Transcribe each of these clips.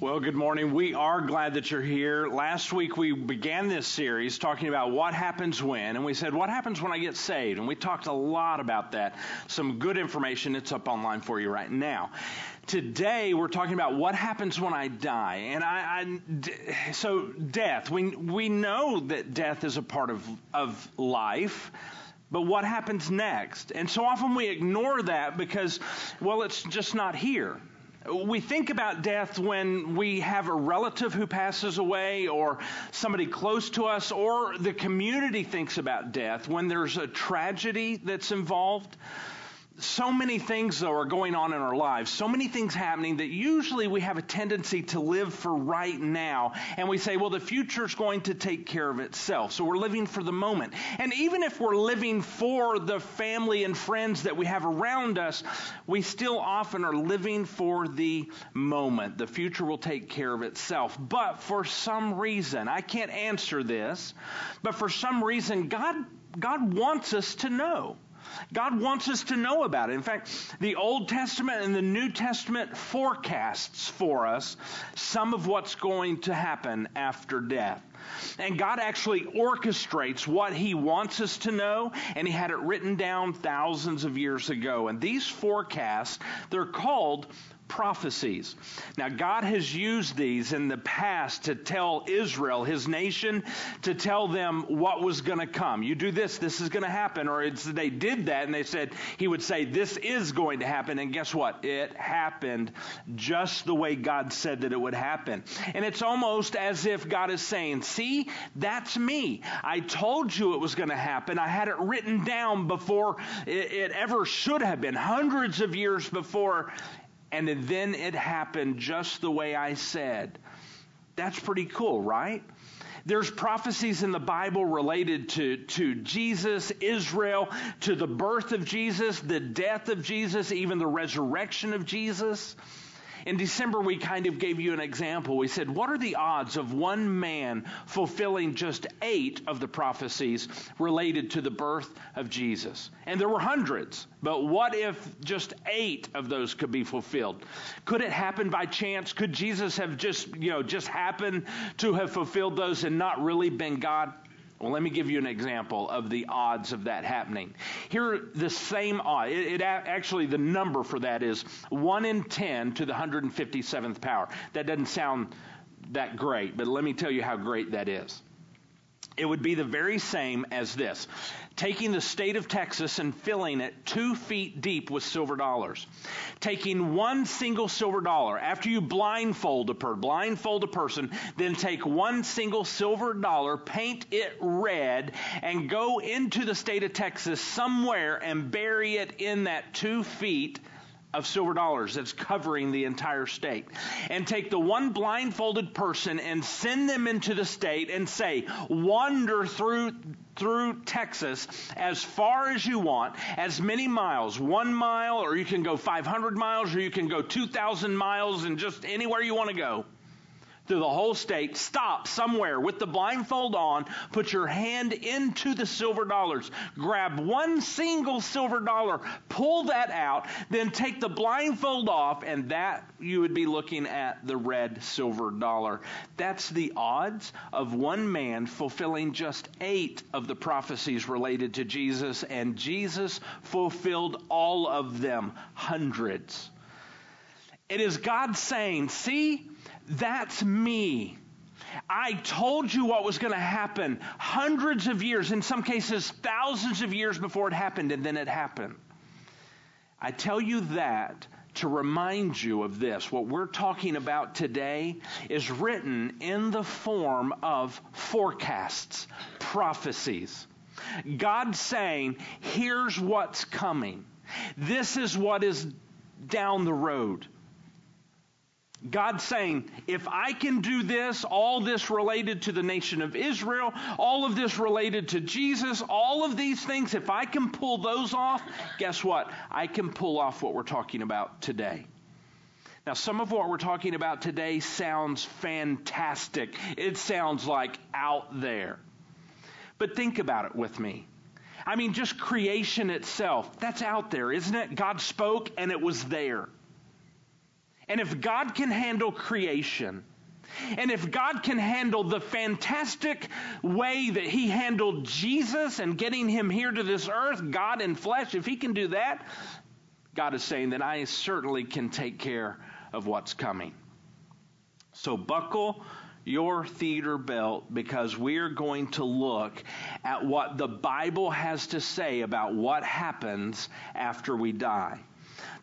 Well, good morning. We are glad that you're here. Last week we began this series talking about what happens when, and we said, What happens when I get saved? And we talked a lot about that. Some good information. It's up online for you right now. Today we're talking about what happens when I die. And I, I so death. We, we know that death is a part of, of life. But what happens next? And so often we ignore that because, well, it's just not here. We think about death when we have a relative who passes away or somebody close to us or the community thinks about death when there's a tragedy that's involved so many things though are going on in our lives, so many things happening that usually we have a tendency to live for right now. And we say, well, the future is going to take care of itself. So we're living for the moment. And even if we're living for the family and friends that we have around us, we still often are living for the moment. The future will take care of itself. But for some reason, I can't answer this, but for some reason, God, God wants us to know. God wants us to know about it. In fact, the Old Testament and the New Testament forecasts for us some of what's going to happen after death. And God actually orchestrates what He wants us to know, and He had it written down thousands of years ago. And these forecasts, they're called prophecies. Now, God has used these in the past to tell Israel, his nation, to tell them what was going to come. You do this, this is going to happen. Or they did that and they said, he would say, this is going to happen. And guess what? It happened just the way God said that it would happen. And it's almost as if God is saying, see, that's me. I told you it was going to happen. I had it written down before it, it ever should have been, hundreds of years before and then it happened just the way I said. That's pretty cool, right? There's prophecies in the Bible related to, to Jesus, Israel, to the birth of Jesus, the death of Jesus, even the resurrection of Jesus. In December, we kind of gave you an example. We said, What are the odds of one man fulfilling just eight of the prophecies related to the birth of Jesus? And there were hundreds, but what if just eight of those could be fulfilled? Could it happen by chance? Could Jesus have just, you know, just happened to have fulfilled those and not really been God? Well, let me give you an example of the odds of that happening. Here, the same odd. It, it, actually, the number for that is 1 in 10 to the 157th power. That doesn't sound that great, but let me tell you how great that is. It would be the very same as this taking the state of Texas and filling it two feet deep with silver dollars. Taking one single silver dollar, after you blindfold a person, blindfold a person, then take one single silver dollar, paint it red, and go into the state of Texas somewhere and bury it in that two feet of silver dollars that's covering the entire state. And take the one blindfolded person and send them into the state and say, wander through through Texas as far as you want, as many miles, one mile, or you can go 500 miles, or you can go 2,000 miles, and just anywhere you want to go through the whole state, stop somewhere with the blindfold on, put your hand into the silver dollars, grab one single silver dollar, pull that out, then take the blindfold off, and that you would be looking at the red silver dollar. That's the odds of one man fulfilling just eight of the prophecies related to Jesus, and Jesus fulfilled all of them, hundreds. It is God saying, See, that's me. I told you what was going to happen hundreds of years, in some cases, thousands of years before it happened, and then it happened. I tell you that to remind you of this. What we're talking about today is written in the form of forecasts, prophecies. God saying, here's what's coming. This is what is down the road. God saying, if I can do this, all this related to the nation of Israel, all of this related to Jesus, all of these things, if I can pull those off, guess what? I can pull off what we're talking about today. Now, some of what we're talking about today sounds fantastic. It sounds like out there. But think about it with me. I mean, just creation itself, that's out there, isn't it? God spoke and it was there. And if God can handle creation, and if God can handle the fantastic way that He handled Jesus and getting Him here to this earth, God in flesh, if He can do that, God is saying that I certainly can take care of what's coming. So buckle your theater belt because we're going to look at what the Bible has to say about what happens after we die.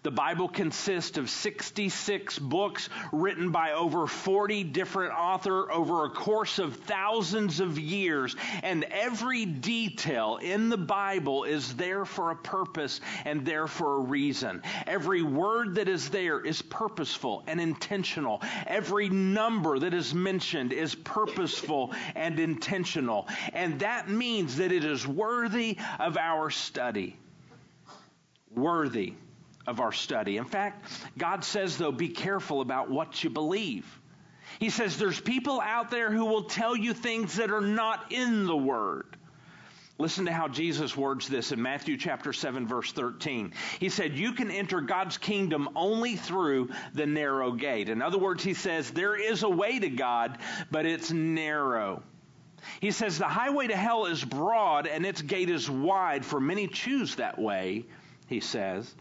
The Bible consists of 66 books written by over 40 different authors over a course of thousands of years. And every detail in the Bible is there for a purpose and there for a reason. Every word that is there is purposeful and intentional. Every number that is mentioned is purposeful and intentional. And that means that it is worthy of our study. Worthy of our study. In fact, God says, though, be careful about what you believe. He says there's people out there who will tell you things that are not in the Word. Listen to how Jesus words this in Matthew chapter 7 verse 13. He said, you can enter God's kingdom only through the narrow gate. In other words, he says, there is a way to God, but it's narrow. He says, the highway to hell is broad and its gate is wide, for many choose that way, he says.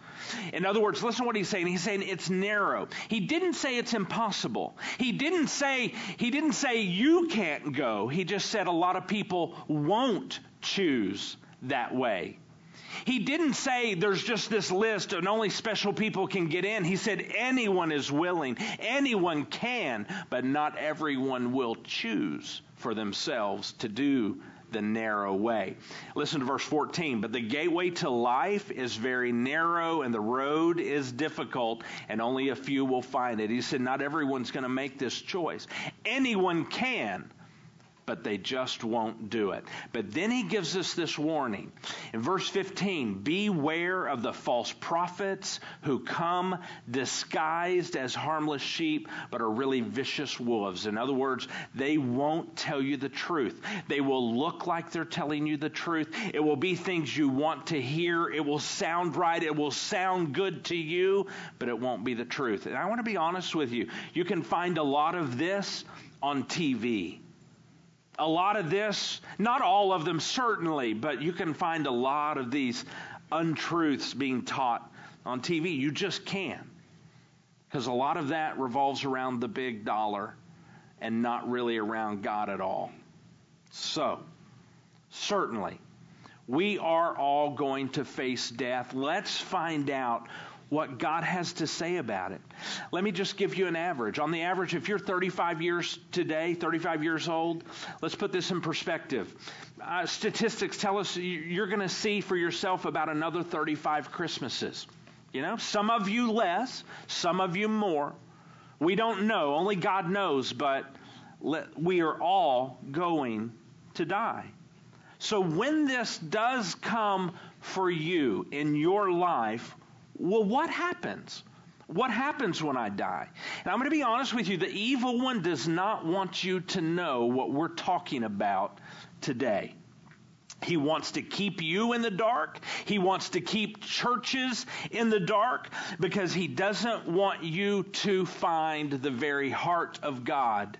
In other words, listen to what he's saying. He's saying it's narrow. He didn't say it's impossible. He didn't say he didn't say you can't go. He just said a lot of people won't choose that way. He didn't say there's just this list and only special people can get in. He said anyone is willing, anyone can, but not everyone will choose for themselves to do the narrow way. Listen to verse 14. But the gateway to life is very narrow and the road is difficult and only a few will find it. He said, not everyone's going to make this choice. Anyone can but they just won't do it. But then he gives us this warning. In verse 15, beware of the false prophets who come disguised as harmless sheep, but are really vicious wolves. In other words, they won't tell you the truth. They will look like they're telling you the truth. It will be things you want to hear. It will sound right. It will sound good to you, but it won't be the truth. And I want to be honest with you. You can find a lot of this on TV a lot of this, not all of them certainly, but you can find a lot of these untruths being taught on TV. You just can. Because a lot of that revolves around the big dollar and not really around God at all. So, certainly, we are all going to face death. Let's find out what God has to say about it. Let me just give you an average. On the average, if you're 35 years today, 35 years old, let's put this in perspective. Uh, statistics tell us you're going to see for yourself about another 35 Christmases. You know, some of you less, some of you more. We don't know. Only God knows, but let, we are all going to die. So when this does come for you in your life, well, what happens? What happens when I die? And I'm going to be honest with you the evil one does not want you to know what we're talking about today. He wants to keep you in the dark. He wants to keep churches in the dark because he doesn't want you to find the very heart of God.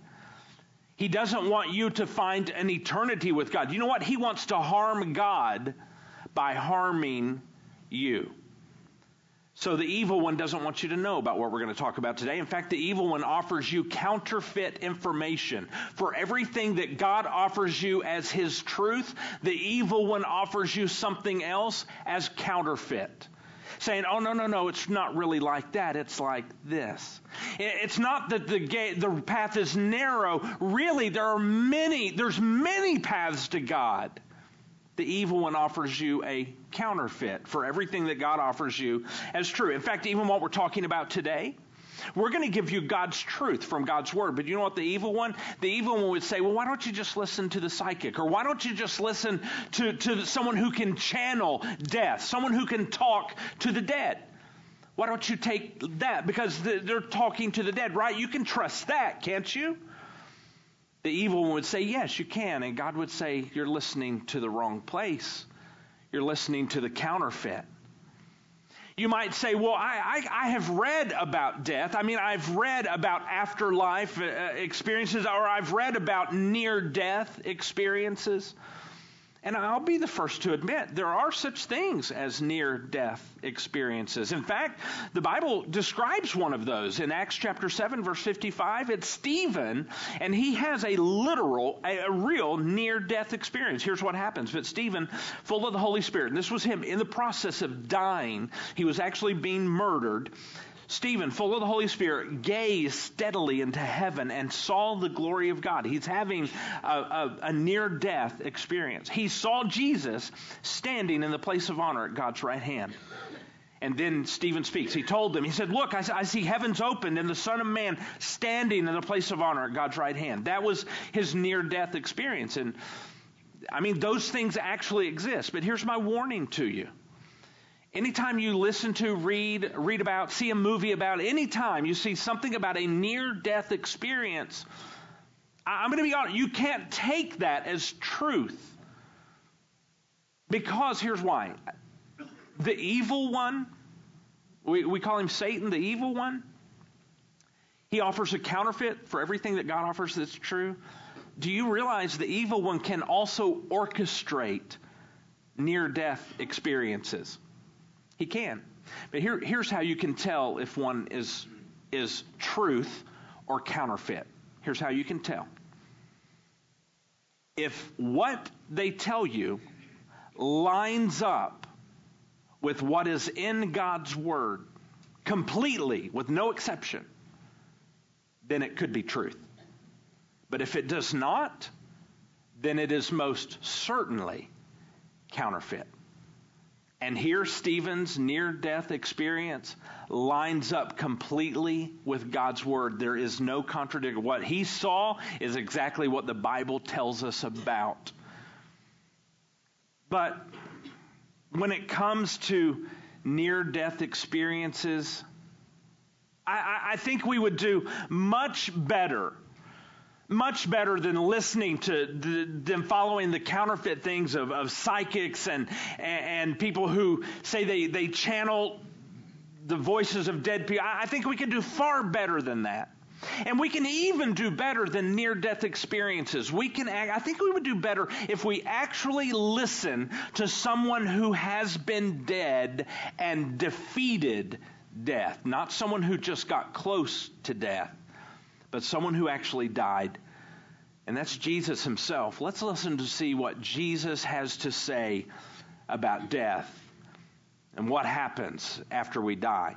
He doesn't want you to find an eternity with God. You know what? He wants to harm God by harming you. So the evil one doesn't want you to know about what we're going to talk about today. In fact, the evil one offers you counterfeit information. For everything that God offers you as his truth, the evil one offers you something else as counterfeit. Saying, oh, no, no, no, it's not really like that. It's like this. It's not that the, gate, the path is narrow. Really, there are many, there's many paths to God the evil one offers you a counterfeit for everything that God offers you as true. In fact, even what we're talking about today, we're going to give you God's truth from God's word. But you know what the evil one? The evil one would say, well, why don't you just listen to the psychic? Or why don't you just listen to, to someone who can channel death, someone who can talk to the dead? Why don't you take that? Because they're talking to the dead, right? You can trust that, can't you? The evil one would say, Yes, you can. And God would say, You're listening to the wrong place. You're listening to the counterfeit. You might say, well, I, I, I, have read about death. I mean, I've read about afterlife uh, experiences, or I've read about near death experiences. And I'll be the first to admit there are such things as near death experiences. In fact, the Bible describes one of those in Acts chapter 7, verse 55. It's Stephen, and he has a literal, a, real near death experience. Here's what happens. But Stephen, full of the Holy Spirit, and this was him in the process of dying, he was actually being murdered. Stephen, full of the Holy Spirit, gazed steadily into heaven and saw the glory of God. He's having a, a, a near death experience. He saw Jesus standing in the place of honor at God's right hand. And then Stephen speaks. He told them, he said, Look, I, I, see heavens opened and the Son of Man standing in the place of honor at God's right hand. That was his near death experience. And I mean, those things actually exist. But here's my warning to you Anytime you listen to, read, read about, see a movie about, anytime you see something about a near death experience, I'm going to be honest, you can't take that as truth. Because here's why the evil one, we, we call him Satan, the evil one, he offers a counterfeit for everything that God offers that's true. Do you realize the evil one can also orchestrate near death experiences? He can. But here, here's how you can tell if one is, is truth or counterfeit. Here's how you can tell. If what they tell you lines up with what is in God's Word, completely, with no exception, then it could be truth. But if it does not, then it is most certainly counterfeit. And here, Stephen's near death experience lines up completely with God's word. There is no contradiction. What he saw is exactly what the Bible tells us about. But when it comes to near death experiences, I, I, think we would do much better much better than listening to them following the counterfeit things of, of psychics and, and people who say they, they channel the voices of dead people. I think we can do far better than that. And we can even do better than near death experiences. We can act, I think we would do better if we actually listen to someone who has been dead and defeated death, not someone who just got close to death but someone who actually died. And that's Jesus himself. Let's listen to see what Jesus has to say about death and what happens after we die.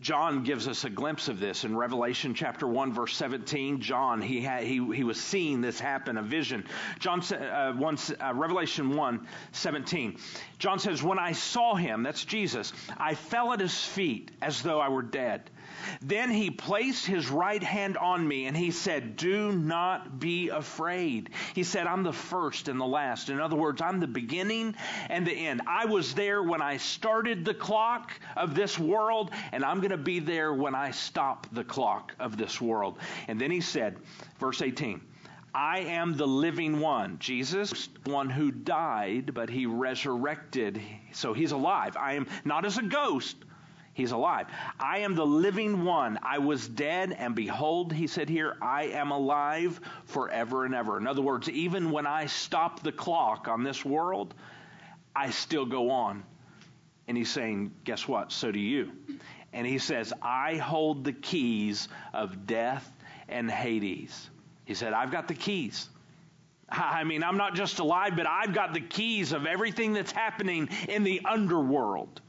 John gives us a glimpse of this in Revelation chapter 1 verse 17. John, he had, he, he was seeing this happen, a vision. John, uh, one, uh, Revelation 1, 17. John says, when I saw him, that's Jesus, I fell at his feet as though I were dead. Then he placed his right hand on me and he said, Do not be afraid. He said, I'm the first and the last. In other words, I'm the beginning and the end. I was there when I started the clock of this world, and I'm going to be there when I stop the clock of this world. And then he said, verse 18, I am the living one. Jesus, one who died, but he resurrected. So he's alive. I am not as a ghost, He's alive. I am the living one. I was dead, and behold, he said here, I am alive forever and ever. In other words, even when I stop the clock on this world, I still go on. And he's saying, Guess what? So do you. And he says, I hold the keys of death and Hades. He said, I've got the keys. I mean, I'm not just alive, but I've got the keys of everything that's happening in the underworld.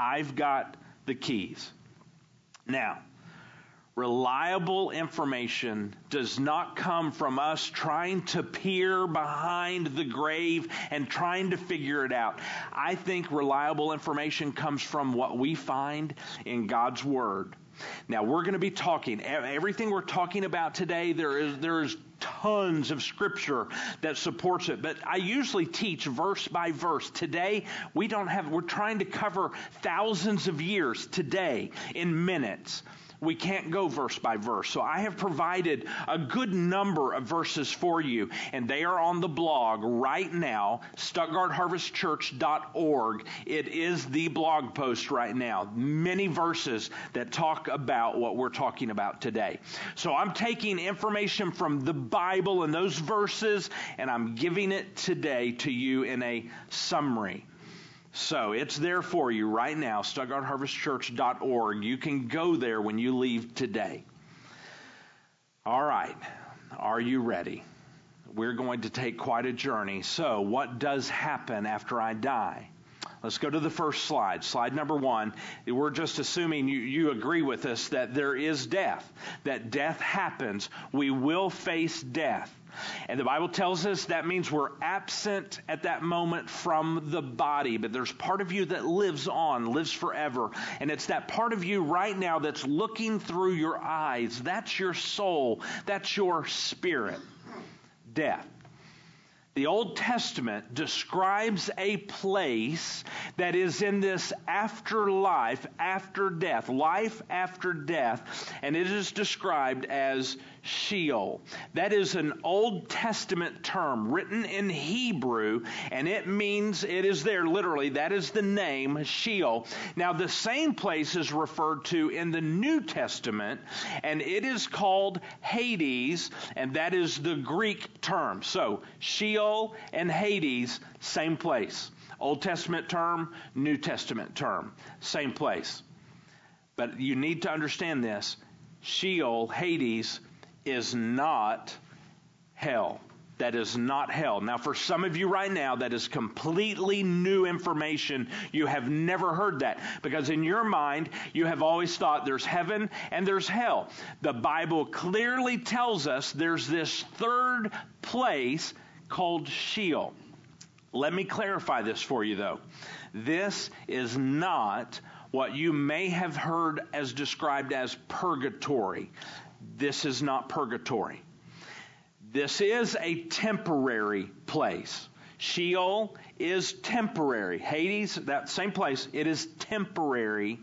I've got the keys. Now, reliable information does not come from us trying to peer behind the grave and trying to figure it out. I think reliable information comes from what we find in God's Word. Now, we're going to be talking, everything we're talking about today, there is, there is tons of scripture that supports it, but I usually teach verse by verse. Today, we don't have, we're trying to cover thousands of years today in minutes. We can't go verse by verse. So I have provided a good number of verses for you, and they are on the blog right now, stuttgartharvestchurch.org. It is the blog post right now. Many verses that talk about what we're talking about today. So I'm taking information from the Bible and those verses, and I'm giving it today to you in a summary. So it's there for you right now, StuttgartHarvestChurch.org. You can go there when you leave today. All right. Are you ready? We're going to take quite a journey. So, what does happen after I die? Let's go to the first slide. Slide number one. We're just assuming you, you agree with us that there is death, that death happens. We will face death. And the Bible tells us that means we're absent at that moment from the body, but there's part of you that lives on, lives forever. And it's that part of you right now that's looking through your eyes. That's your soul. That's your spirit. Death. The Old Testament describes a place that is in this afterlife, after death, life after death, and it is described as Sheol. That is an Old Testament term written in Hebrew, and it means, it is there literally, that is the name Sheol. Now, the same place is referred to in the New Testament, and it is called Hades, and that is the Greek term. So, Sheol and Hades, same place. Old Testament term, New Testament term, same place. But you need to understand this Sheol, Hades, is not hell. That is not hell. Now, for some of you right now, that is completely new information. You have never heard that because in your mind, you have always thought there's heaven and there's hell. The Bible clearly tells us there's this third place called Sheol. Let me clarify this for you, though. This is not what you may have heard as described as purgatory. This is not purgatory. This is a temporary place. Sheol is temporary. Hades, that same place, it is temporary,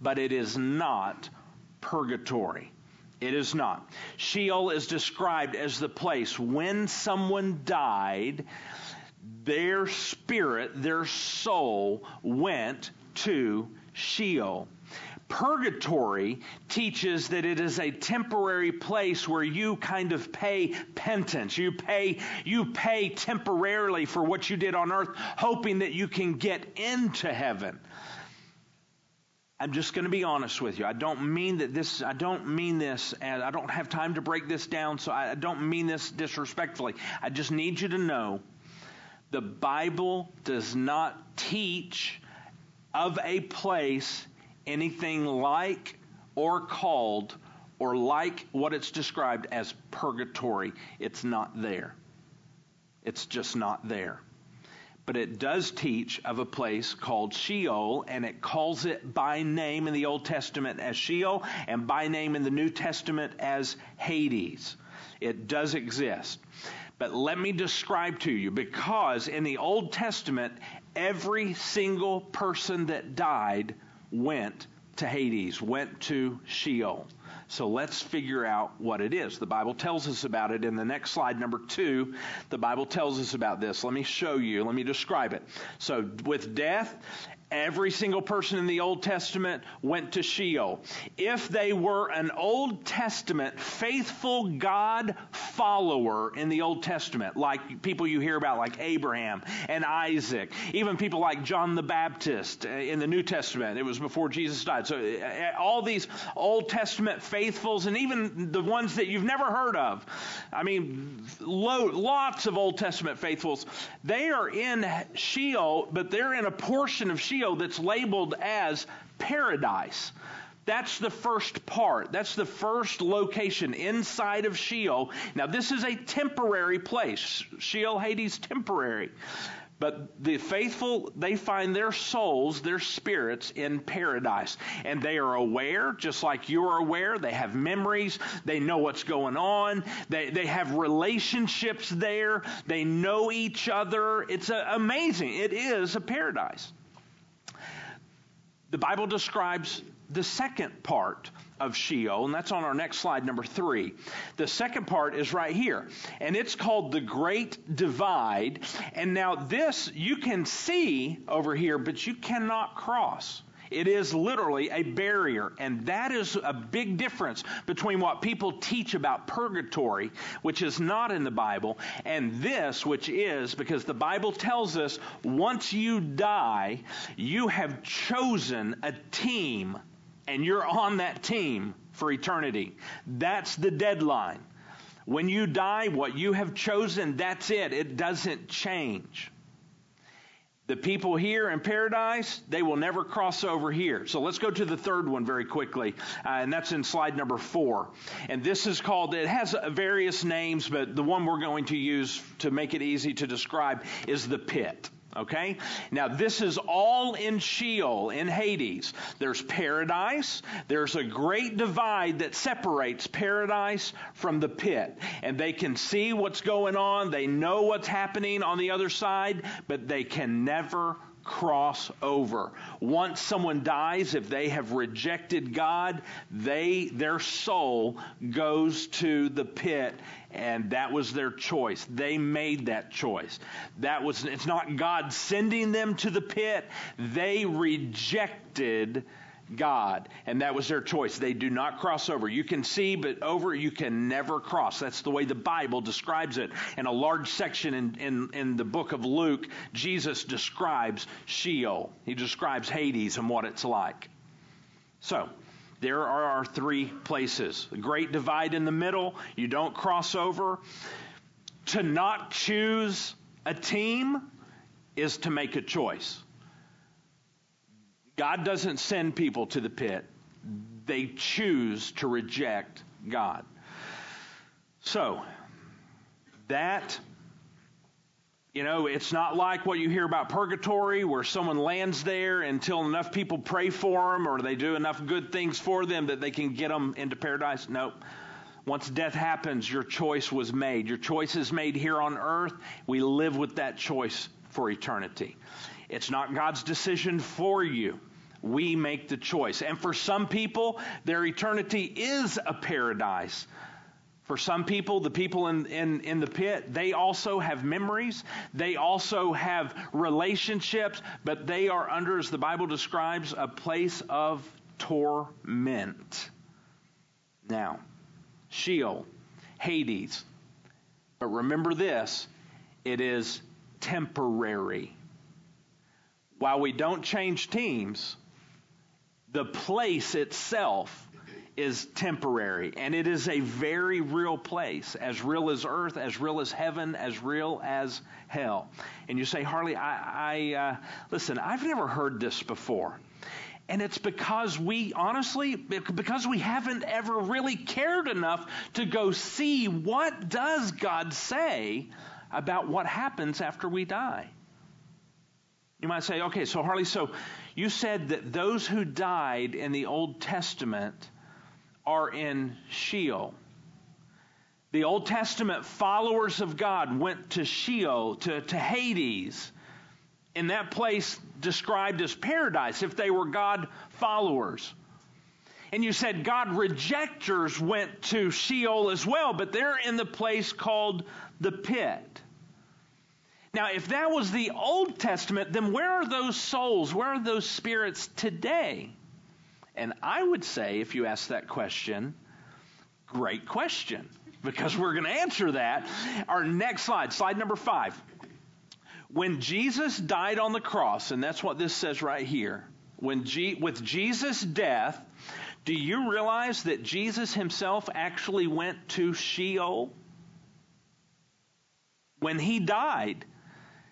but it is not purgatory. It is not. Sheol is described as the place when someone died, their spirit, their soul went to Sheol. Purgatory teaches that it is a temporary place where you kind of pay penance. You pay, you pay temporarily for what you did on earth, hoping that you can get into heaven. I'm just going to be honest with you. I don't mean that this, I don't mean this, and I don't have time to break this down, so I don't mean this disrespectfully. I just need you to know the Bible does not teach of a place anything like or called or like what it's described as purgatory. It's not there. It's just not there. But it does teach of a place called Sheol, and it calls it by name in the Old Testament as Sheol, and by name in the New Testament as Hades. It does exist. But let me describe to you, because in the Old Testament, every single person that died went to Hades, went to Sheol. So let's figure out what it is. The Bible tells us about it in the next slide, number two. The Bible tells us about this. Let me show you. Let me describe it. So, with death Every single person in the Old Testament went to Sheol. If they were an Old Testament faithful God follower in the Old Testament, like people you hear about like Abraham and Isaac, even people like John the Baptist uh, in the New Testament, it was before Jesus died. So uh, uh, all these Old Testament faithfuls and even the ones that you've never heard of, I mean, lots of Old Testament faithfuls, they are in Sheol, but they're in a portion of Sheol That's labeled as paradise. That's the first part. That's the first location inside of Sheol. Now, this is a temporary place. Sheol, Hades, temporary. But the faithful, they find their souls, their spirits in paradise. And they are aware, just like you are aware. They have memories. They know what's going on. They, they have relationships there. They know each other. It's a, amazing. It is a paradise. The Bible describes the second part of Sheol, and that's on our next slide, number three. The second part is right here, and it's called the Great Divide. And now, this you can see over here, but you cannot cross. It is literally a barrier, and that is a big difference between what people teach about purgatory, which is not in the Bible, and this, which is, because the Bible tells us once you die, you have chosen a team and you're on that team for eternity. That's the deadline. When you die, what you have chosen, that's it. It doesn't change. The people here in paradise, they will never cross over here. So let's go to the third one very quickly, uh, and that's in slide number four. And this is called, it has various names, but the one we're going to use to make it easy to describe is the pit. Okay? Now, this is all in Sheol, in Hades. There's paradise. There's a great divide that separates paradise from the pit. And they can see what's going on. They know what's happening on the other side, but they can never cross over. Once someone dies, if they have rejected God, they, their soul goes to the pit and that was their choice. They made that choice. That was it's not God sending them to the pit. They rejected God, and that was their choice. They do not cross over. You can see, but over you can never cross. That's the way the Bible describes it. In a large section in, in, in the book of Luke, Jesus describes Sheol. He describes Hades and what it's like. So, there are our three places. The great divide in the middle, you don't cross over. To not choose a team is to make a choice. God doesn't send people to the pit, they choose to reject God. So, that you know, it's not like what you hear about purgatory where someone lands there until enough people pray for them or they do enough good things for them that they can get them into paradise. No. Once death happens, your choice was made. Your choice is made here on earth. We live with that choice for eternity. It's not God's decision for you. We make the choice. And for some people, their eternity is a paradise for some people, the people in, in, in the pit, they also have memories. They also have relationships, but they are under, as the Bible describes, a place of torment. Now, Sheol, Hades. But remember this it is temporary. While we don't change teams, the place itself is temporary, and it is a very real place, as real as earth, as real as heaven, as real as hell. And you say, Harley, I, I uh, listen, I've never heard this before. And it's because we, honestly, because we haven't ever really cared enough to go see what does God say about what happens after we die. You might say, okay, so Harley, so you said that those who died in the Old Testament are in Sheol. The Old Testament followers of God went to Sheol, to, to Hades, in that place described as paradise if they were God followers. And you said God rejectors went to Sheol as well, but they're in the place called the pit. Now, if that was the Old Testament, then where are those souls? Where are those spirits today? And I would say, if you ask that question, great question, because we're going to answer that. Our next slide, slide number five. When Jesus died on the cross, and that's what this says right here, when G- with Jesus' death, do you realize that Jesus himself actually went to Sheol? When he died,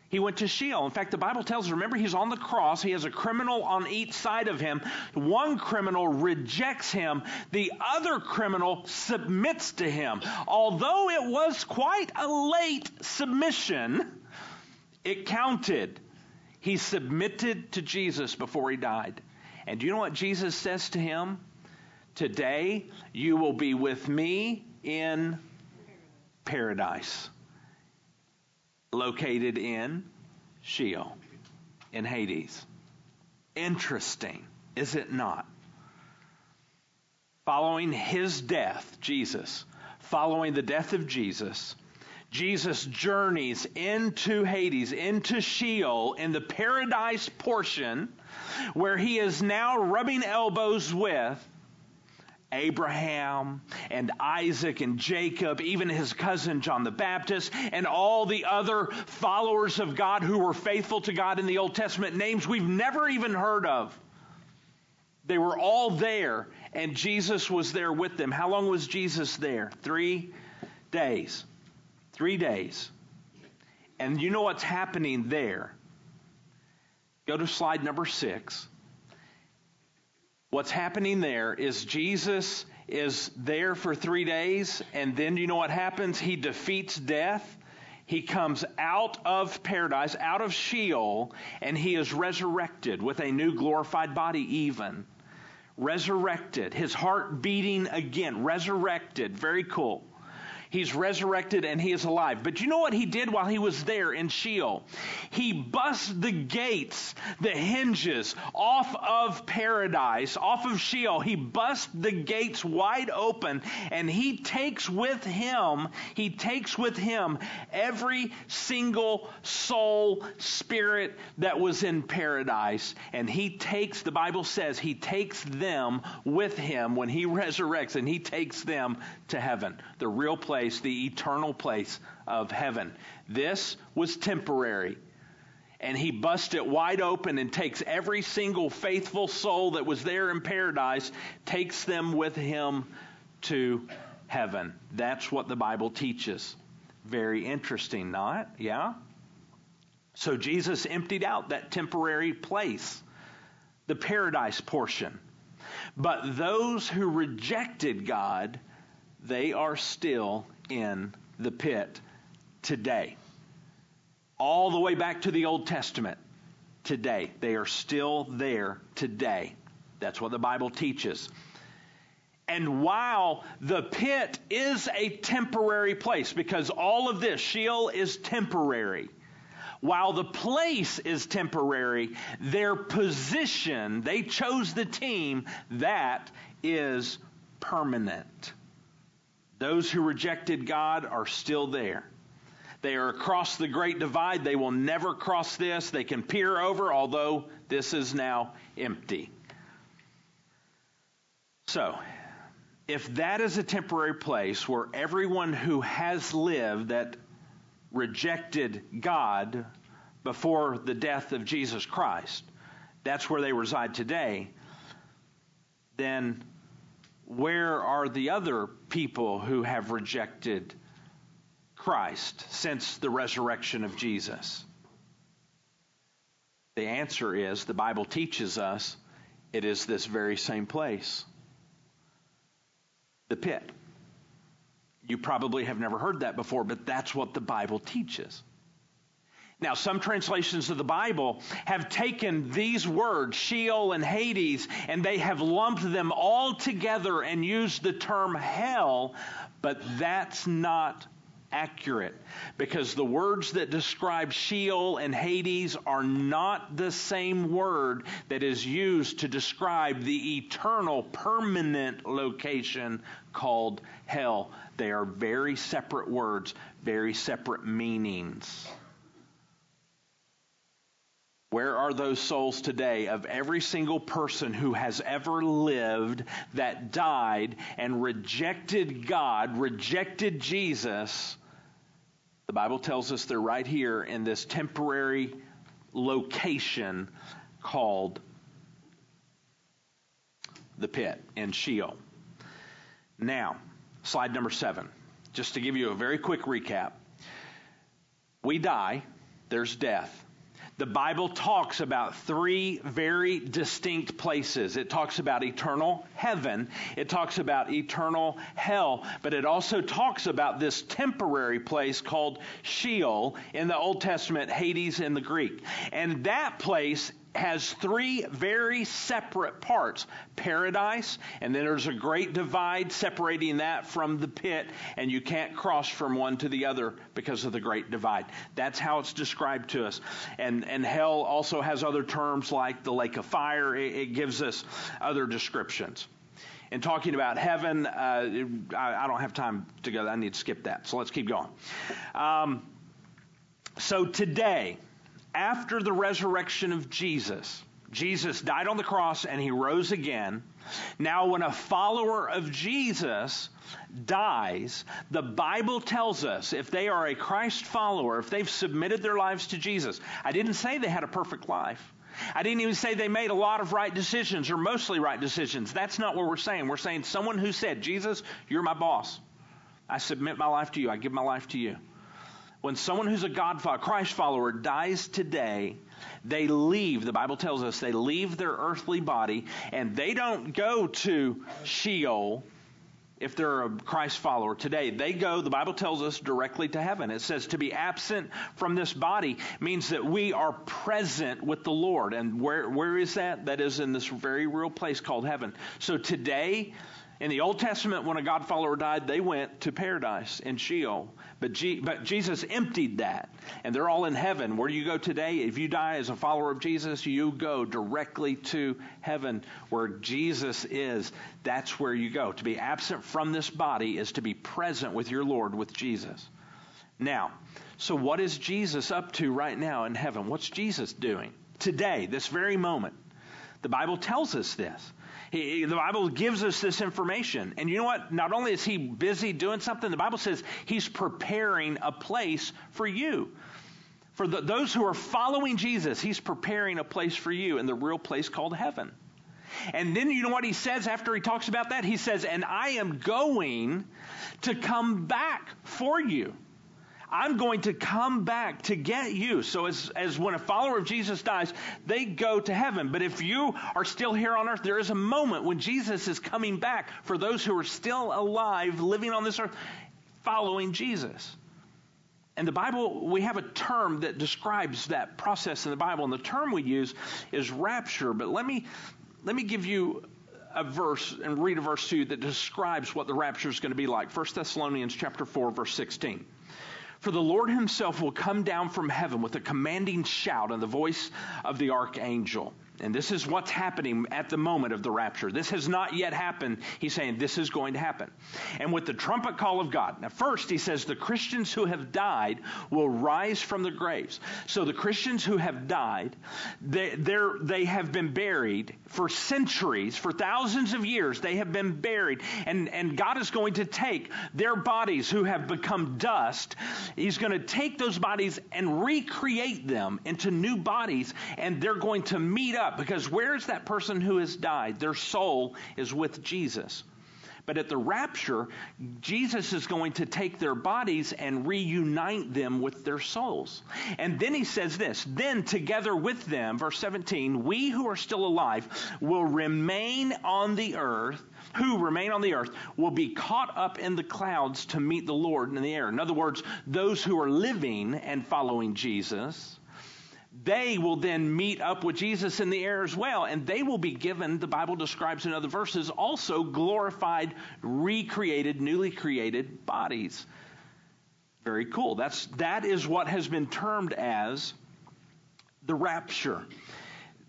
he went to Sheol. In fact, the Bible tells us, remember, he's on the cross. He has a criminal on each side of him. One criminal rejects him, the other criminal submits to him. Although it was quite a late submission, it counted. He submitted to Jesus before he died. And do you know what Jesus says to him? Today you will be with me in paradise located in Sheol, in Hades. Interesting, is it not? following his death, Jesus, following the death of Jesus, Jesus journeys into Hades, into Sheol, in the paradise portion, where he is now rubbing elbows with Abraham and Isaac and Jacob, even his cousin John the Baptist, and all the other followers of God who were faithful to God in the Old Testament, names we've never even heard of. They were all there, and Jesus was there with them. How long was Jesus there? Three days. Three days. And you know what's happening there? Go to slide number six. What's happening there is Jesus is there for three days, and then you know what happens? He defeats death. He comes out of paradise, out of Sheol, and he is resurrected with a new glorified body, even. Resurrected. His heart beating again. Resurrected. Very cool. He's resurrected and he is alive. But you know what he did while he was there in Sheol? He bust the gates, the hinges off of paradise, off of Sheol. He bust the gates wide open and he takes with him, he takes with him every single soul, spirit that was in paradise. And he takes, the Bible says, he takes them with him when he resurrects and he takes them to heaven, the real place place, the eternal place of heaven. This was temporary. And he busts it wide open and takes every single faithful soul that was there in paradise, takes them with him to heaven. That's what the Bible teaches. Very interesting, not? Yeah? So Jesus emptied out that temporary place, the paradise portion. But those who rejected God they are still in the pit today. All the way back to the Old Testament today. They are still there today. That's what the Bible teaches. And while the pit is a temporary place, because all of this, Sheol is temporary, while the place is temporary, their position, they chose the team, that is permanent. Those who rejected God are still there. They are across the great divide. They will never cross this. They can peer over, although this is now empty. So, if that is a temporary place where everyone who has lived that rejected God before the death of Jesus Christ, that's where they reside today, then where are the other people who have rejected Christ since the resurrection of Jesus? The answer is the Bible teaches us it is this very same place the pit. You probably have never heard that before, but that's what the Bible teaches. Now, some translations of the Bible have taken these words, Sheol and Hades, and they have lumped them all together and used the term hell, but that's not accurate because the words that describe Sheol and Hades are not the same word that is used to describe the eternal, permanent location called hell. They are very separate words, very separate meanings. Where are those souls today of every single person who has ever lived that died and rejected God, rejected Jesus? The Bible tells us they're right here in this temporary location called the pit in Sheol. Now, slide number seven. Just to give you a very quick recap. We die, there's death the Bible talks about three very distinct places. It talks about eternal heaven, it talks about eternal hell, but it also talks about this temporary place called Sheol in the Old Testament, Hades in the Greek. And that place has three very separate parts paradise, and then there's a great divide separating that from the pit, and you can't cross from one to the other because of the great divide. That's how it's described to us. And, and hell also has other terms like the lake of fire, it, it gives us other descriptions. and talking about heaven. Uh, I, I, don't have time to go. I need to skip that. So let's keep going. Um, so today, after the resurrection of Jesus, Jesus died on the cross and he rose again. Now, when a follower of Jesus dies, the Bible tells us if they are a Christ follower, if they've submitted their lives to Jesus, I didn't say they had a perfect life. I didn't even say they made a lot of right decisions or mostly right decisions. That's not what we're saying. We're saying someone who said, Jesus, you're my boss. I submit my life to you. I give my life to you. When someone who's a God Christ follower dies today, they leave, the Bible tells us, they leave their earthly body and they don't go to Sheol if they're a Christ follower today. They go, the Bible tells us, directly to heaven. It says to be absent from this body means that we are present with the Lord. And where, where is that? That is in this very real place called heaven. So today, in the Old Testament, when a God follower died, they went to paradise in Sheol. But, G- but Jesus emptied that, and they're all in heaven. Where you go today? If you die as a follower of Jesus, you go directly to heaven where Jesus is. That's where you go. To be absent from this body is to be present with your Lord, with Jesus. Now, so what is Jesus up to right now in heaven? What's Jesus doing today, this very moment? The Bible tells us this. He, the Bible gives us this information. And you know what? Not only is he busy doing something, the Bible says he's preparing a place for you. For the, those who are following Jesus, he's preparing a place for you in the real place called heaven. And then you know what he says after he talks about that? He says, And I am going to come back for you. I'm going to come back to get you. So as, as when a follower of Jesus dies, they go to heaven. But if you are still here on earth, there is a moment when Jesus is coming back for those who are still alive, living on this earth, following Jesus. And the Bible, we have a term that describes that process in the Bible, and the term we use is rapture. But let me let me give you a verse and read a verse to you that describes what the rapture is going to be like. 1 Thessalonians chapter 4, verse 16. For the Lord himself will come down from heaven with a commanding shout and the voice of the archangel and this is what's happening at the moment of the rapture. This has not yet happened. He's saying this is going to happen. And with the trumpet call of God. Now, first, he says the Christians who have died will rise from the graves. So the Christians who have died, they, they have been buried for centuries, for thousands of years. They have been buried. And, and God is going to take their bodies who have become dust, He's going to take those bodies and recreate them into new bodies. And they're going to meet up up because where's that person who has died? Their soul is with Jesus. But at the rapture, Jesus is going to take their bodies and reunite them with their souls. And then he says this Then together with them, verse 17, we who are still alive will remain on the earth. Who remain on the earth will be caught up in the clouds to meet the Lord in the air. In other words, those who are living and following Jesus they will then meet up with Jesus in the air as well, and they will be given, the Bible describes in other verses, also glorified, recreated, newly created bodies. Very cool. That's, that is what has been termed as the rapture.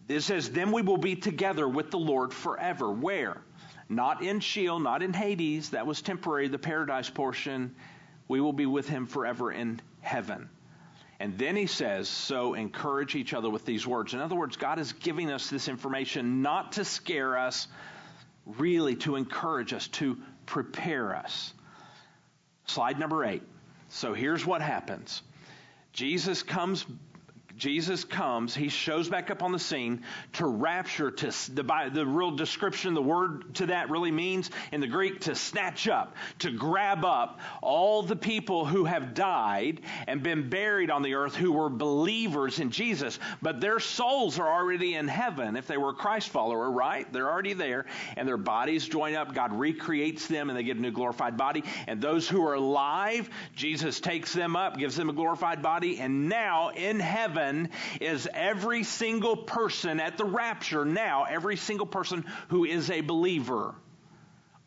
It says, Then we will be together with the Lord forever. Where? Not in Sheol, not in Hades. That was temporary, the paradise portion. We will be with him forever in heaven. And then he says, so encourage each other with these words. In other words, God is giving us this information not to scare us, really to encourage us, to prepare us. Slide number eight. So here's what happens Jesus comes Jesus comes, he shows back up on the scene to rapture, to the, the real description, the word to that really means in the Greek to snatch up, to grab up all the people who have died and been buried on the earth who were believers in Jesus, but their souls are already in heaven if they were a Christ follower, right? They're already there, and their bodies join up. God recreates them, and they get a new glorified body. And those who are alive, Jesus takes them up, gives them a glorified body, and now in heaven, is every single person at the rapture now, every single person who is a believer.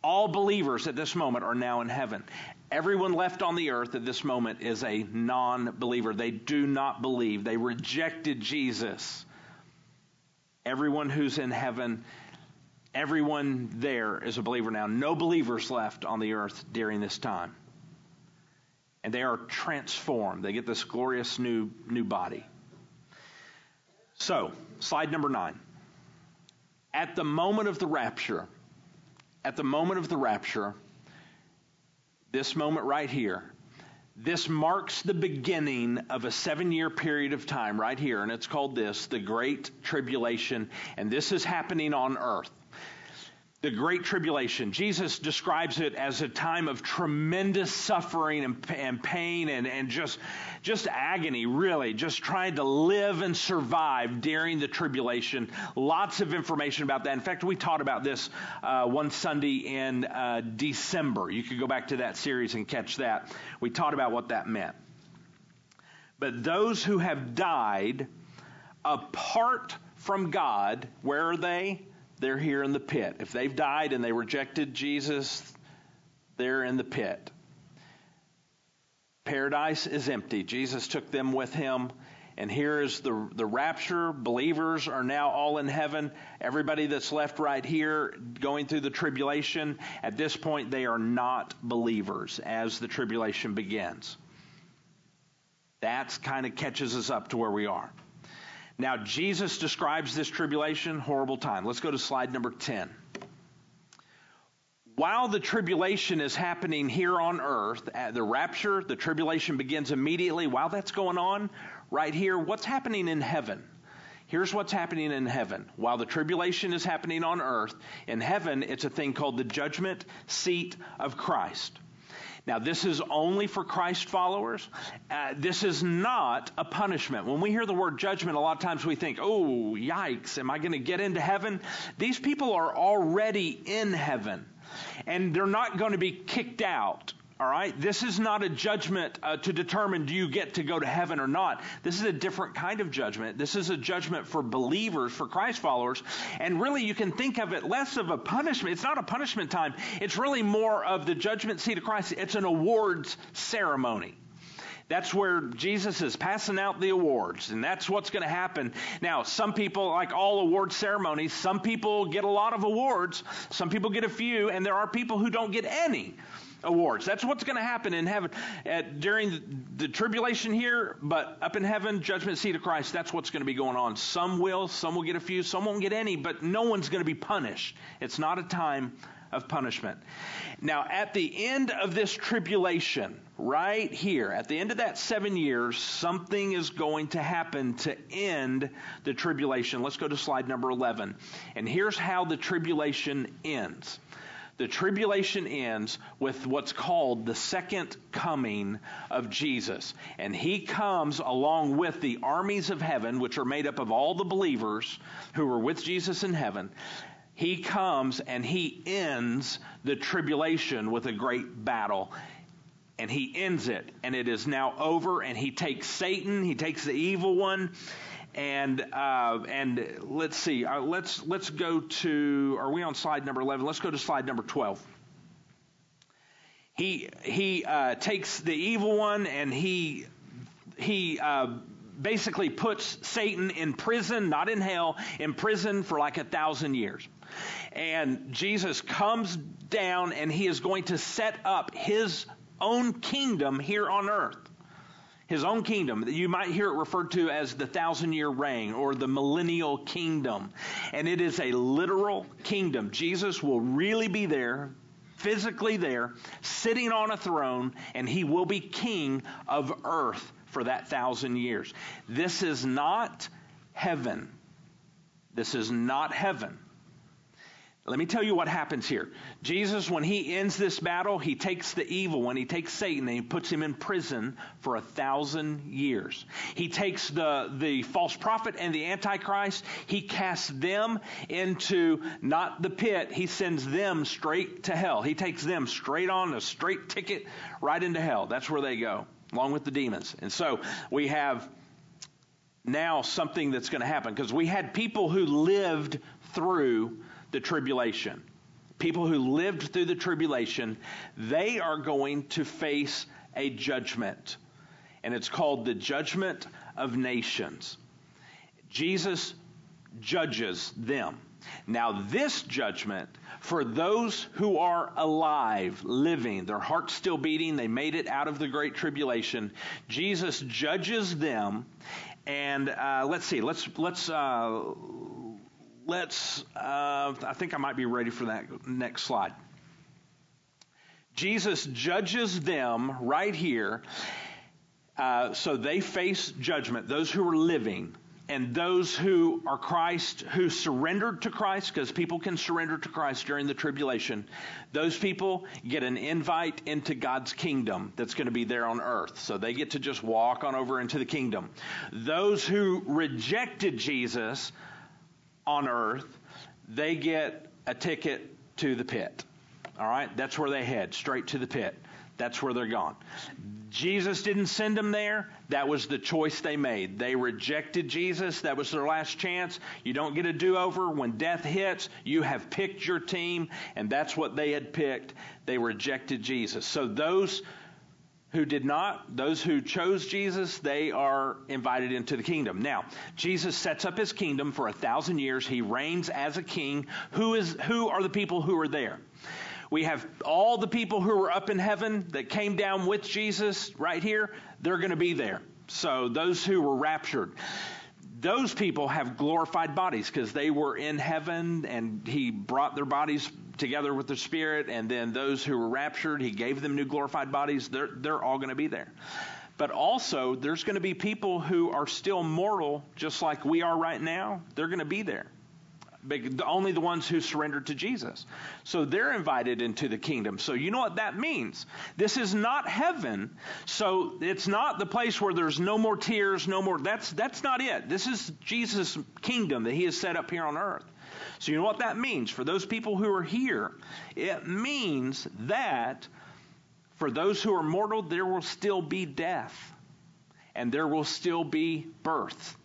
All believers at this moment are now in heaven. Everyone left on the earth at this moment is a non believer. They do not believe, they rejected Jesus. Everyone who's in heaven Everyone there is a believer now. No believers left on the earth during this time. And they are transformed. They get this glorious new, new body. So, slide number nine. At the moment of the rapture, at the moment of the rapture, this moment right here, this marks the beginning of a seven year period of time right here, and it's called this the Great Tribulation, and this is happening on earth the Great Tribulation. Jesus describes it as a time of tremendous suffering and, and pain and, and just, just agony, really, just trying to live and survive during the tribulation. Lots of information about that. In fact, we taught about this uh, one Sunday in uh, December. You could go back to that series and catch that. We taught about what that meant. But those who have died apart from God, where are they? They're here in the pit. If they've died and they rejected Jesus, they're in the pit. Paradise is empty. Jesus took them with him. And here is the, the rapture. Believers are now all in heaven. Everybody that's left right here going through the tribulation, at this point, they are not believers as the tribulation begins. That kind of catches us up to where we are. Now, Jesus describes this tribulation, horrible time. Let's go to slide number 10. While the tribulation is happening here on earth, uh, the rapture, the tribulation begins immediately. While that's going on, right here, what's happening in heaven? Here's what's happening in heaven. While the tribulation is happening on earth, in heaven, it's a thing called the judgment seat of Christ. Now, this is only for Christ followers. Uh, this is not a punishment. When we hear the word judgment, a lot of times we think, oh, yikes, am I going to get into heaven? These people are already in heaven, and they're not going to be kicked out all right? This is not a judgment uh, to determine do you get to go to heaven or not. This is a different kind of judgment. This is a judgment for believers, for Christ followers. And really, you can think of it less of a punishment. It's not a punishment time, it's really more of the judgment seat of Christ. It's an awards ceremony. That's where Jesus is passing out the awards, and that's what's going to happen. Now, some people, like all award ceremonies, some people get a lot of awards, some people get a few, and there are people who don't get any awards. That's what's going to happen in heaven At, during the, the, tribulation here, but up in heaven, judgment seat of Christ, that's what's going to be going on. Some will, some will get a few, some won't get any, but no one's going to be punished. It's not a time of punishment. Now, at the end of this tribulation, right here, at the end of that seven years, something is going to happen to end the tribulation. Let's go to slide number 11. And here's how the tribulation ends the tribulation ends with what's called the second coming of Jesus. And he comes along with the armies of heaven, which are made up of all the believers who were with Jesus in heaven. He comes and he ends the tribulation with a great battle. And he ends it, and it is now over. And he takes Satan, he takes the evil one, and uh, and let's see. Uh, let's let's go to. Are we on slide number eleven? Let's go to slide number twelve. He he uh, takes the evil one and he he uh, basically puts Satan in prison, not in hell, in prison for like a thousand years. And Jesus comes down and he is going to set up his own kingdom here on earth his own kingdom. You might hear it referred to as the thousand year reign or the millennial kingdom. And it is a literal kingdom. Jesus will really be there, physically there, sitting on a throne, and he will be king of earth for that thousand years. This is not heaven. This is not heaven. Let me tell you what happens here. Jesus, when he ends this battle, he takes the evil one, he takes Satan, and he puts him in prison for a thousand years. He takes the, the false prophet and the Antichrist, he casts them into not the pit, he sends them straight to hell. He takes them straight on a straight ticket right into hell. That's where they go, along with the demons. And so we have now something that's going to happen because we had people who lived through the tribulation. People who lived through the tribulation, they are going to face a judgment. And it's called the judgment of nations. Jesus judges them. Now, this judgment for those who are alive, living, their hearts still beating, they made it out of the great tribulation. Jesus judges them, and uh, let's see, let's let's uh, let's. Uh, I think I might be ready for that next slide. Jesus judges them right here. Uh, so they face judgment, those who are living and those who are Christ, who surrendered to Christ, because people can surrender to Christ during the tribulation, those people get an invite into God's kingdom that's going to be there on earth. So they get to just walk on over into the kingdom. Those who rejected Jesus on earth, they get a ticket to the pit. All right? That's where they head, straight to the pit. That's where they're gone. Jesus didn't send them there. That was the choice they made. They rejected Jesus. That was their last chance. You don't get a do over. When death hits, you have picked your team, and that's what they had picked. They rejected Jesus. So those who did not, those who chose Jesus, they are invited into the kingdom. Now, Jesus sets up his kingdom for a thousand years. He reigns as a king. Who is who are the people who are there? We have all the people who were up in heaven that came down with Jesus right here. They're going to be there. So those who were raptured, those people have glorified bodies because they were in heaven and he brought their bodies together with the spirit and then those who were raptured he gave them new glorified bodies they're, they're all going to be there but also there's going to be people who are still mortal just like we are right now they're going to be there only the ones who surrendered to Jesus. So they're invited into the kingdom. So you know what that means? This is not heaven. So it's not the place where there's no more tears, no more. That's that's not it. This is Jesus' kingdom that He has set up here on earth. So you know what that means for those people who are here? It means that for those who are mortal, there will still be death, and there will still be birth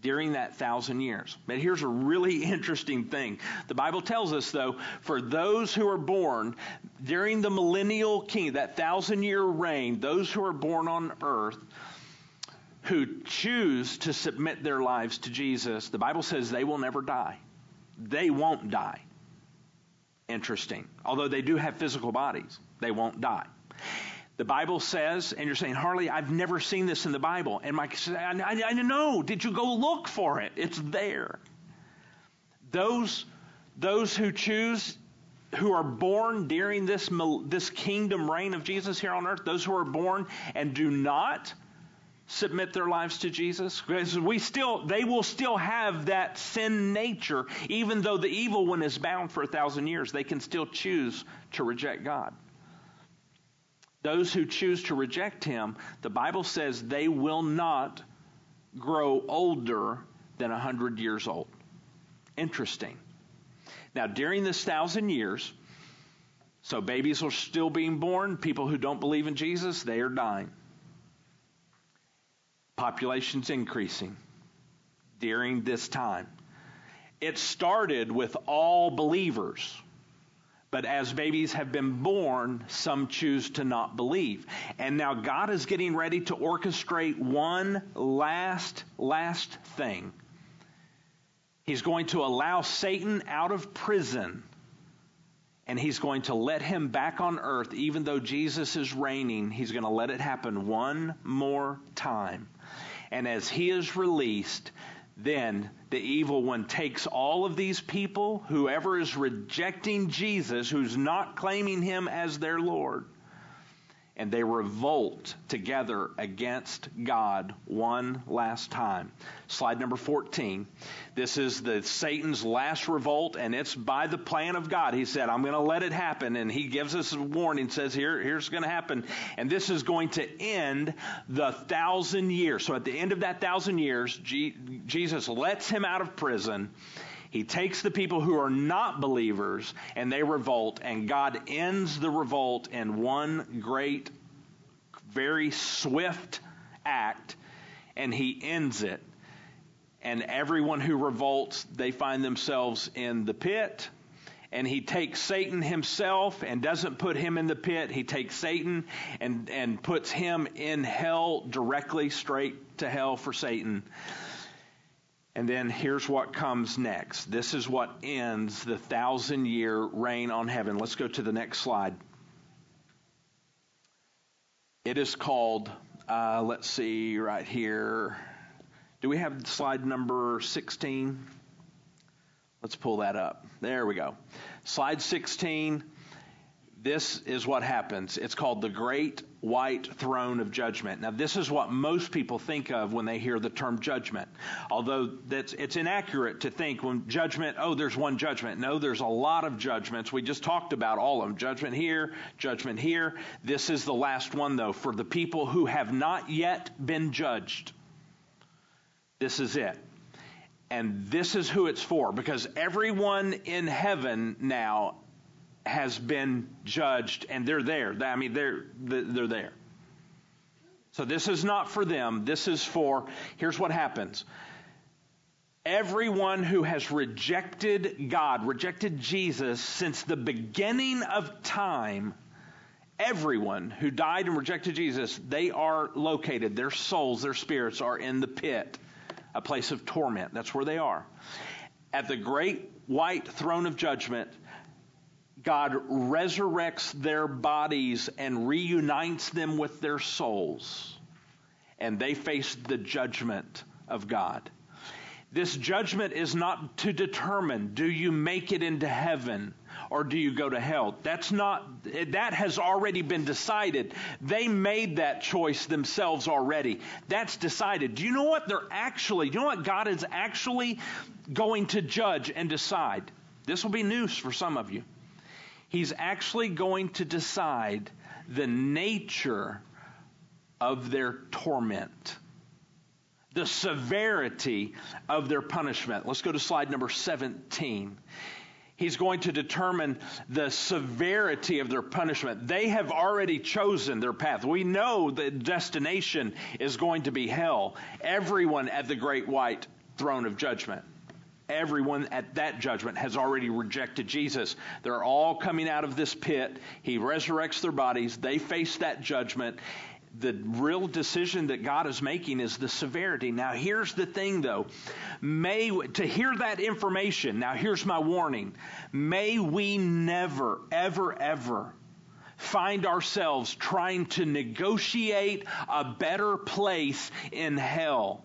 during that thousand years. But here's a really interesting thing. The Bible tells us, though, for those who are born during the millennial king, that thousand year reign, those who are born on earth, who choose to submit their lives to Jesus, the Bible says they will never die. They won't die. Interesting. Although they do have physical bodies, they won't die. The Bible says, and you're saying, Harley, I've never seen this in the Bible. And Mike says, I, I, I know. Did you go look for it? It's there. Those, those who choose, who are born during this, this kingdom reign of Jesus here on earth, those who are born and do not submit their lives to Jesus? Because we still, they will still have that sin nature, even though the evil one is bound for a thousand years. They can still choose to reject God. Those who choose to reject him, the Bible says they will not grow older than a 100 years old. Interesting. Now, during this thousand years, so babies are still being born, people who don't believe in Jesus, they are dying. Population's increasing during this time. It started with all believers but as babies have been born, some choose to not believe. And now God is getting ready to orchestrate one last, last thing. He's going to allow Satan out of prison and he's going to let him back on earth, even though Jesus is reigning. He's going to let it happen one more time. And as he is released, then the evil one takes all of these people, whoever is rejecting Jesus, who's not claiming him as their Lord, and they revolt together against God one last time. Slide number 14. This is the Satan's last revolt, and it's by the plan of God. He said, I'm going to let it happen, and he gives us a warning, says, Here, here's going to happen. And this is going to end the thousand years. So at the end of that thousand years, G- Jesus lets him out of prison. He takes the people who are not believers and they revolt, and God ends the revolt in one great, very swift act, and He ends it. And everyone who revolts, they find themselves in the pit. And he takes Satan himself and doesn't put him in the pit. He takes Satan and, and puts him in hell directly straight to hell for Satan And then here's what comes next. This is what ends the thousand year reign on heaven. Let's go to the next slide. It is called, uh, let's see, right here. Do we have slide number 16? Let's pull that up. There we go. Slide 16 this is what happens. It's called the Great White Throne of Judgment. Now, this is what most people think of when they hear the term judgment. Although that's, it's inaccurate to think when judgment, oh, there's one judgment. No, there's a lot of judgments. We just talked about all of them. Judgment here, judgment here. This is the last one, though, for the people who have not yet been judged. This is it. And this is who it's for, because everyone in heaven now has been judged and they're there. I mean, they're, they're there. So this is not for them. This is for, here's what happens. Everyone who has rejected God, rejected Jesus since the beginning of time, everyone who died and rejected Jesus, they are located. Their souls, their spirits are in the pit, a place of torment. That's where they are. At the great white throne of judgment, God resurrects their bodies and reunites them with their souls, and they face the judgment of God. This judgment is not to determine do you make it into heaven or do you go to hell. That's not, that has already been decided. They made that choice themselves already. That's decided. Do you know what they're actually, do you know what God is actually going to judge and decide? This will be news for some of you. He's actually going to decide the nature of their torment, the severity of their punishment. Let's go to slide number 17. He's going to determine the severity of their punishment. They have already chosen their path. We know the destination is going to be hell. Everyone at the great white throne of judgment everyone at that judgment has already rejected Jesus. They're all coming out of this pit. He resurrects their bodies. They face that judgment. The real decision that God is making is the severity. Now, here's the thing though. May, to hear that information, now here's my warning. May we never, ever, ever find ourselves trying to negotiate a better place in hell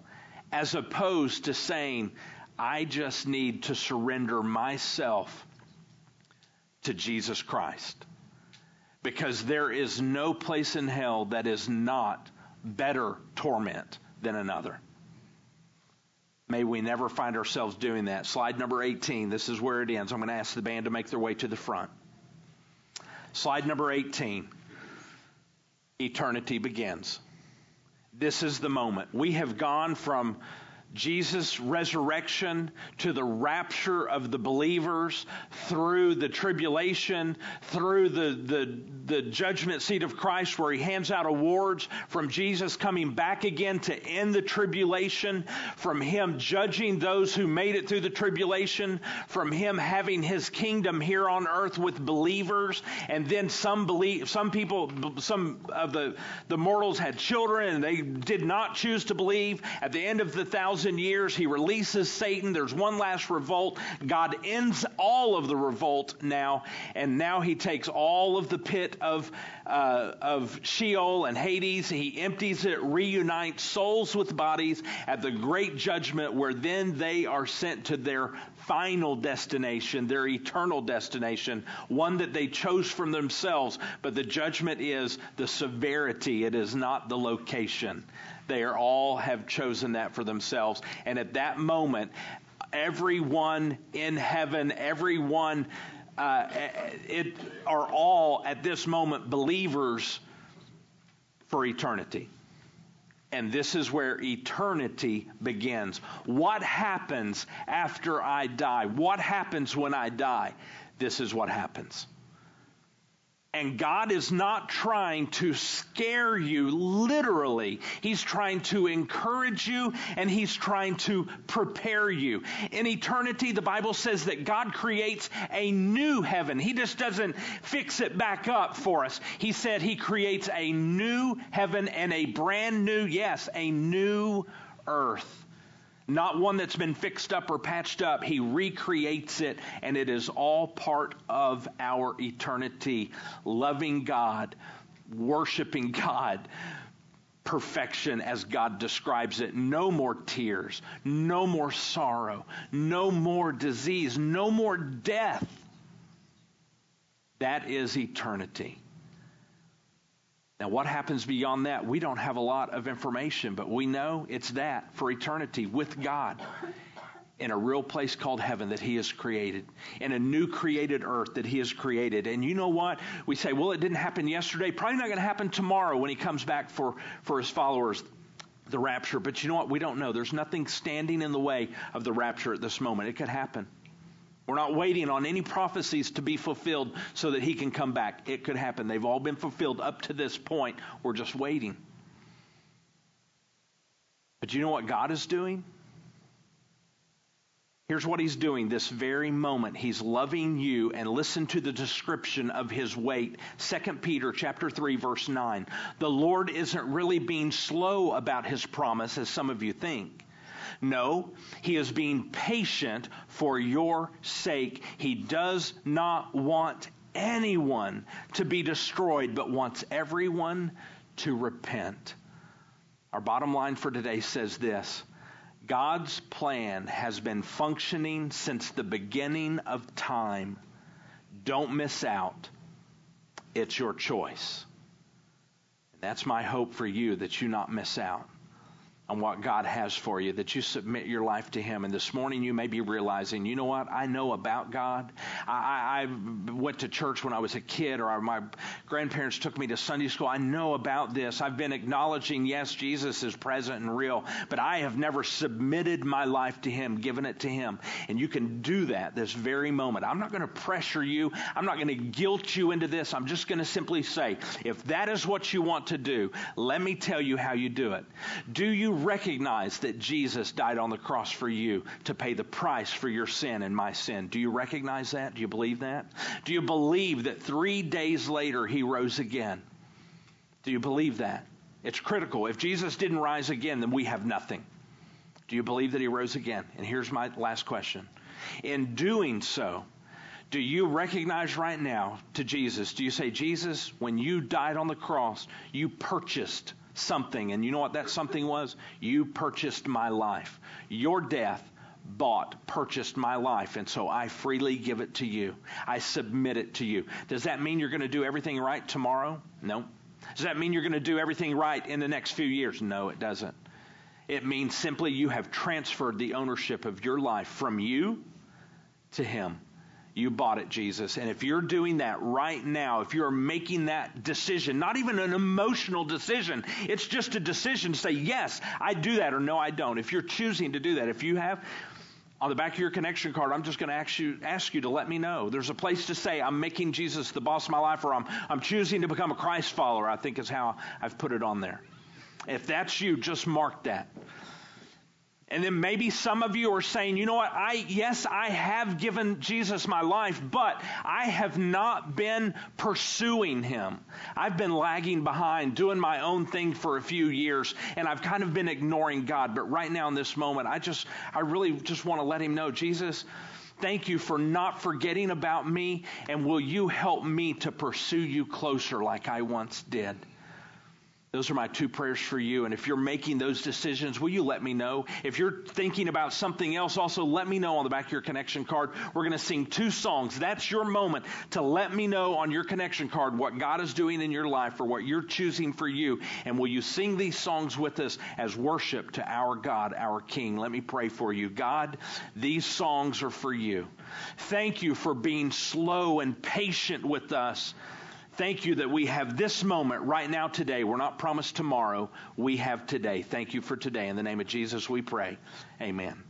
as opposed to saying, I just need to surrender myself to Jesus Christ. Because there is no place in hell that is not better torment than another. May we never find ourselves doing that. Slide number 18. This is where it ends. I'm going to ask the band to make their way to the front. Slide number 18. Eternity begins. This is the moment. We have gone from Jesus' resurrection to the rapture of the believers through the tribulation, through the, the, the judgment seat of Christ where he hands out awards, from Jesus coming back again to end the tribulation, from him judging those who made it through the tribulation, from him having his kingdom here on earth with believers, and then some believe, some people, some of the, the mortals had children and they did not choose to believe. At the end of the thousand thousand years. He releases Satan. There's one last revolt. God ends all of the revolt now, and now he takes all of the pit of uh, of Sheol and Hades. He empties it, reunites souls with bodies at the great judgment, where then they are sent to their final destination, their eternal destination, one that they chose from themselves. But the judgment is the severity, it is not the location. They are all have chosen that for themselves. And at that moment, everyone in heaven, everyone, uh, it are all at this moment believers for eternity. And this is where eternity begins. What happens after I die? What happens when I die? This is what happens. And God is not trying to scare you literally. He's trying to encourage you and He's trying to prepare you. In eternity, the Bible says that God creates a new heaven. He just doesn't fix it back up for us. He said He creates a new heaven and a brand new, yes, a new earth. Not one that's been fixed up or patched up. He recreates it, and it is all part of our eternity. Loving God, worshiping God, perfection as God describes it. No more tears, no more sorrow, no more disease, no more death. That is eternity. Now, what happens beyond that? We don't have a lot of information, but we know it's that for eternity with God in a real place called heaven that He has created, in a new created earth that He has created. And you know what? We say, well, it didn't happen yesterday. Probably not going to happen tomorrow when He comes back for, for His followers, the rapture. But you know what? We don't know. There's nothing standing in the way of the rapture at this moment. It could happen. We're not waiting on any prophecies to be fulfilled so that he can come back. It could happen. They've all been fulfilled up to this point. We're just waiting. But you know what God is doing? Here's what he's doing this very moment. He's loving you and listen to the description of his wait. 2 Peter chapter 3 verse 9. The Lord isn't really being slow about his promise as some of you think. No, he is being patient for your sake. He does not want anyone to be destroyed, but wants everyone to repent. Our bottom line for today says this God's plan has been functioning since the beginning of time. Don't miss out. It's your choice. That's my hope for you that you not miss out on what God has for you, that you submit your life to Him. And this morning you may be realizing, you know what? I know about God. I, I went to church when I was a kid, or my grandparents took me to Sunday school. I know about this. I've been acknowledging, yes, Jesus is present and real, but I have never submitted my life to Him, given it to Him. And you can do that this very moment. I'm not going to pressure you. I'm not going to guilt you into this. I'm just going to simply say, if that is what you want to do, let me tell you how you do it. Do recognize that Jesus died on the cross for you to pay the price for your sin and my sin? Do you recognize that? Do you believe that? Do you believe that three days later he rose again? Do you believe that? It's critical. If Jesus didn't rise again, then we have nothing. Do you believe that he rose again? And here's my last question. In doing so, do you recognize right now to Jesus? Do you say, Jesus, when you died on the cross, you purchased something. And you know what that something was? You purchased my life. Your death bought, purchased my life, and so I freely give it to you. I submit it to you. Does that mean you're going to do everything right tomorrow? No. Does that mean you're going to do everything right in the next few years? No, it doesn't. It means simply you have transferred the ownership of your life from you to Him. You bought it, Jesus. And if you're doing that right now, if you're making that decision, not even an emotional decision, it's just a decision to say, yes, I do that, or no, I don't. If you're choosing to do that, if you have, on the back of your connection card, I'm just going to ask you, ask you to let me know. There's a place to say, I'm making Jesus the boss of my life, or I'm, I'm choosing to become a Christ follower, I think is how I've put it on there. If that's you, just mark that. And then maybe some of you are saying, you know what, I, yes, I have given Jesus my life, but I have not been pursuing him. I've been lagging behind, doing my own thing for a few years, and I've kind of been ignoring God. But right now in this moment, I just, I really just want to let him know, Jesus, thank you for not forgetting about me, and will you help me to pursue you closer like I once did? Those are my two prayers for you. And if you're making those decisions, will you let me know? If you're thinking about something else, also let me know on the back of your connection card. We're going to sing two songs. That's your moment to let me know on your connection card what God is doing in your life or what you're choosing for you. And will you sing these songs with us as worship to our God, our King? Let me pray for you. God, these songs are for you. Thank you for being slow and patient with us. Thank you that we have this moment right now today. We're not promised tomorrow. We have today. Thank you for today. In the name of Jesus, we pray. Amen.